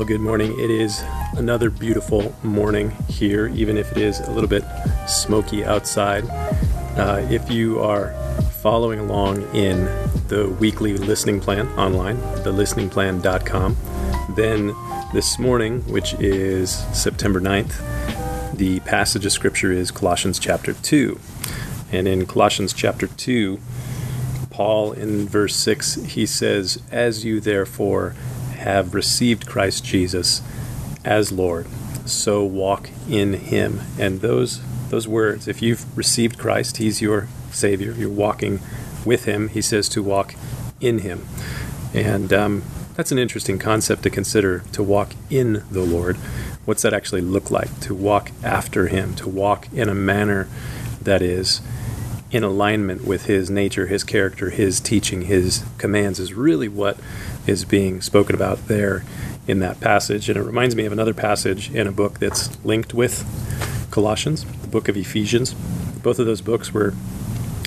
Well, good morning. It is another beautiful morning here, even if it is a little bit smoky outside. Uh, if you are following along in the weekly listening plan online, thelisteningplan.com, then this morning, which is September 9th, the passage of scripture is Colossians chapter 2. And in Colossians chapter 2, Paul in verse 6, he says, As you therefore have received Christ Jesus as Lord, so walk in him. And those those words, if you've received Christ, he's your savior, you're walking with him, he says to walk in him. And um, that's an interesting concept to consider to walk in the Lord. What's that actually look like? To walk after him, to walk in a manner that is in alignment with his nature, his character, his teaching, his commands is really what is being spoken about there in that passage. And it reminds me of another passage in a book that's linked with Colossians, the book of Ephesians. Both of those books were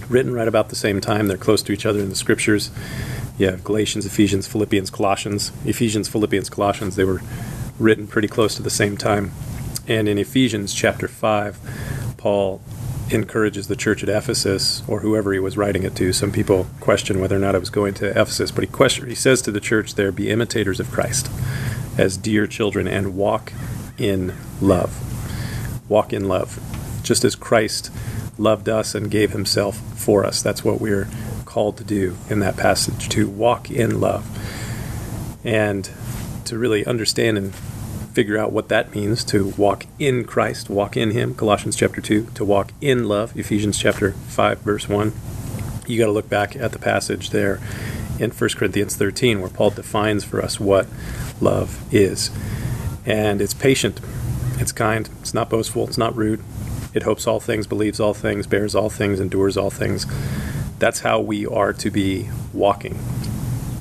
written right about the same time. They're close to each other in the scriptures. You have Galatians, Ephesians, Philippians, Colossians. Ephesians, Philippians, Colossians, they were written pretty close to the same time. And in Ephesians chapter 5, Paul encourages the church at Ephesus or whoever he was writing it to. Some people question whether or not it was going to Ephesus, but he question, he says to the church there, "Be imitators of Christ as dear children and walk in love. Walk in love, just as Christ loved us and gave himself for us. That's what we're called to do in that passage, to walk in love. And to really understand and figure out what that means to walk in Christ, walk in Him, Colossians chapter 2, to walk in love, Ephesians chapter 5, verse 1, you got to look back at the passage there in 1 Corinthians 13 where Paul defines for us what love is. And it's patient, it's kind, it's not boastful, it's not rude. It hopes all things, believes all things, bears all things, endures all things. That's how we are to be walking.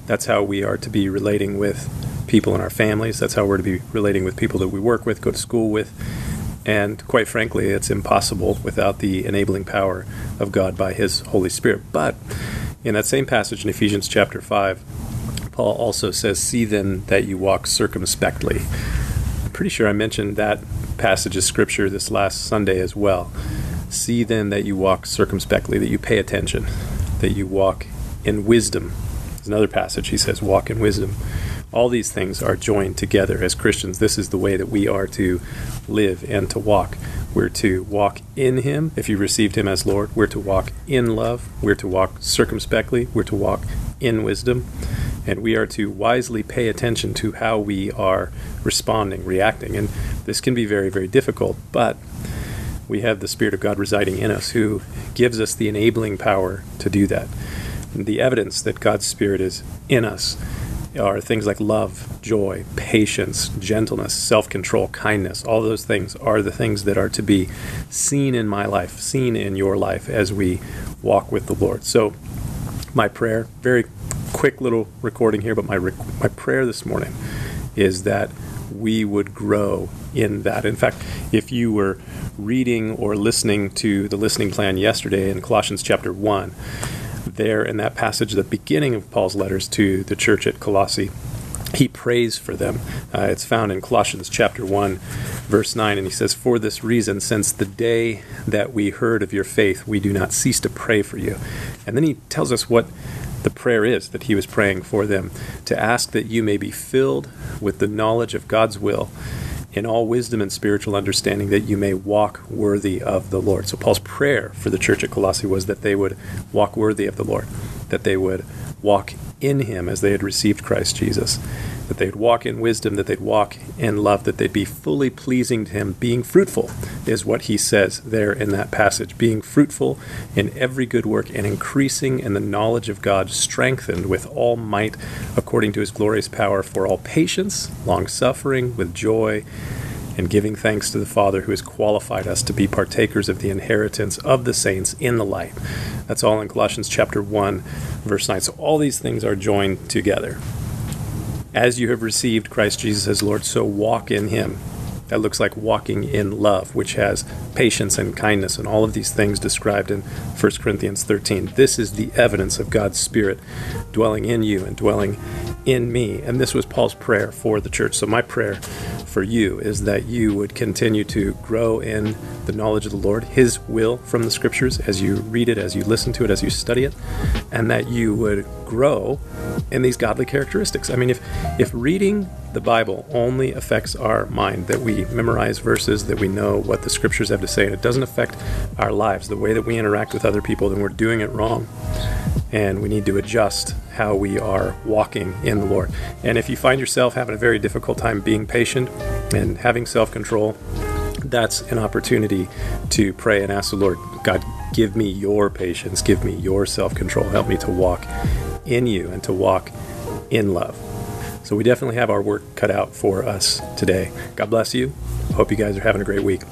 That's how we are to be relating with people in our families. That's how we're to be relating with people that we work with, go to school with. And quite frankly, it's impossible without the enabling power of God by His Holy Spirit. But in that same passage in Ephesians chapter 5, Paul also says, See then that you walk circumspectly. I'm pretty sure I mentioned that passage of scripture this last Sunday as well. See then that you walk circumspectly, that you pay attention, that you walk in wisdom. There's another passage he says, Walk in wisdom. All these things are joined together as Christians. This is the way that we are to live and to walk. We're to walk in Him if you received Him as Lord. We're to walk in love. We're to walk circumspectly. We're to walk in wisdom. And we are to wisely pay attention to how we are responding, reacting. And this can be very, very difficult, but we have the Spirit of God residing in us who gives us the enabling power to do that. And the evidence that God's Spirit is in us are things like love, joy, patience, gentleness, self control, kindness. All those things are the things that are to be seen in my life, seen in your life as we walk with the Lord. So, my prayer, very quick little recording here, but my, my prayer this morning is that we would grow in that. In fact, if you were reading or listening to the listening plan yesterday in Colossians chapter 1, there in that passage, the beginning of Paul's letters to the church at Colossae, he prays for them. Uh, it's found in Colossians chapter 1, verse 9, and he says, For this reason, since the day that we heard of your faith, we do not cease to pray for you. And then he tells us what the prayer is that he was praying for them to ask that you may be filled with the knowledge of God's will in all wisdom and spiritual understanding that you may walk worthy of the Lord. So Paul's prayer for the church at Colossae was that they would walk worthy of the Lord, that they would walk in him as they had received Christ Jesus, that they'd walk in wisdom, that they'd walk in love, that they'd be fully pleasing to him. Being fruitful is what he says there in that passage. Being fruitful in every good work and increasing in the knowledge of God, strengthened with all might according to his glorious power for all patience, long suffering, with joy and giving thanks to the Father who has qualified us to be partakers of the inheritance of the saints in the light. That's all in Colossians chapter 1, verse 9. So all these things are joined together. As you have received Christ Jesus as Lord, so walk in him. That looks like walking in love, which has patience and kindness and all of these things described in 1 Corinthians 13. This is the evidence of God's Spirit dwelling in you and dwelling in me. And this was Paul's prayer for the church. So, my prayer for you is that you would continue to grow in the knowledge of the Lord, His will from the scriptures, as you read it, as you listen to it, as you study it, and that you would grow in these godly characteristics. I mean, if, if reading the Bible only affects our mind, that we memorize verses, that we know what the scriptures have to say, and it doesn't affect our lives, the way that we interact with other people, then we're doing it wrong and we need to adjust how we are walking in the Lord. And if you find yourself having a very difficult time being patient and having self control, that's an opportunity to pray and ask the Lord, God, give me your patience, give me your self control, help me to walk in you and to walk in love. So we definitely have our work cut out for us today. God bless you. Hope you guys are having a great week.